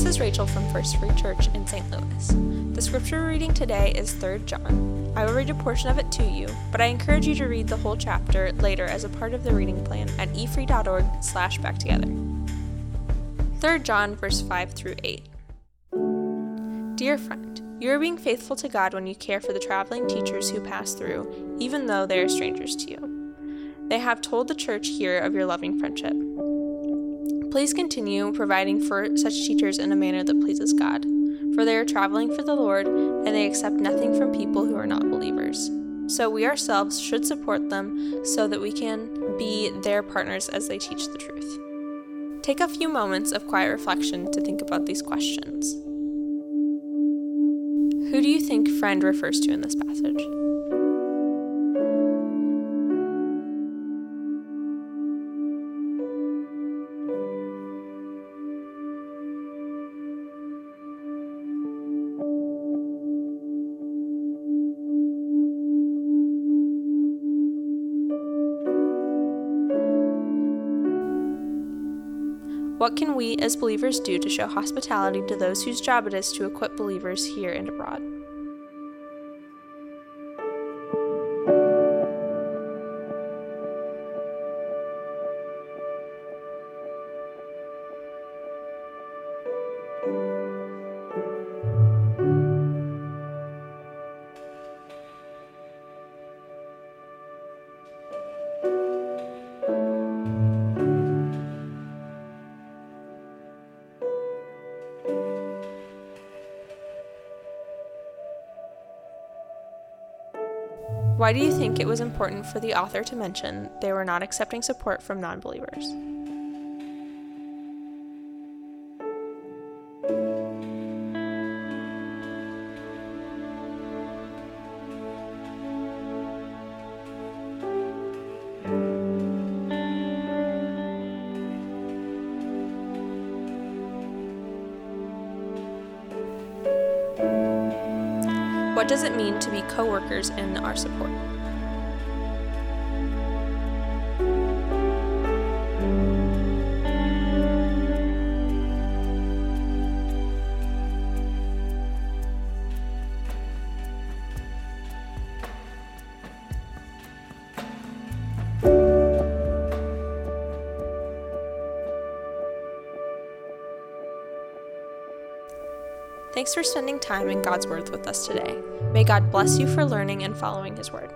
This is Rachel from First Free Church in St. Louis. The scripture reading today is 3 John. I will read a portion of it to you, but I encourage you to read the whole chapter later as a part of the reading plan at efree.org slash back together. 3 John verse 5 through 8. Dear friend, you are being faithful to God when you care for the traveling teachers who pass through, even though they are strangers to you. They have told the church here of your loving friendship. Please continue providing for such teachers in a manner that pleases God, for they are traveling for the Lord and they accept nothing from people who are not believers. So we ourselves should support them so that we can be their partners as they teach the truth. Take a few moments of quiet reflection to think about these questions. Who do you think friend refers to in this passage? What can we as believers do to show hospitality to those whose job it is to equip believers here and abroad? Why do you think it was important for the author to mention they were not accepting support from non believers? What does it mean to be co workers in our support? Thanks for spending time in God's Word with us today. May God bless you for learning and following His Word.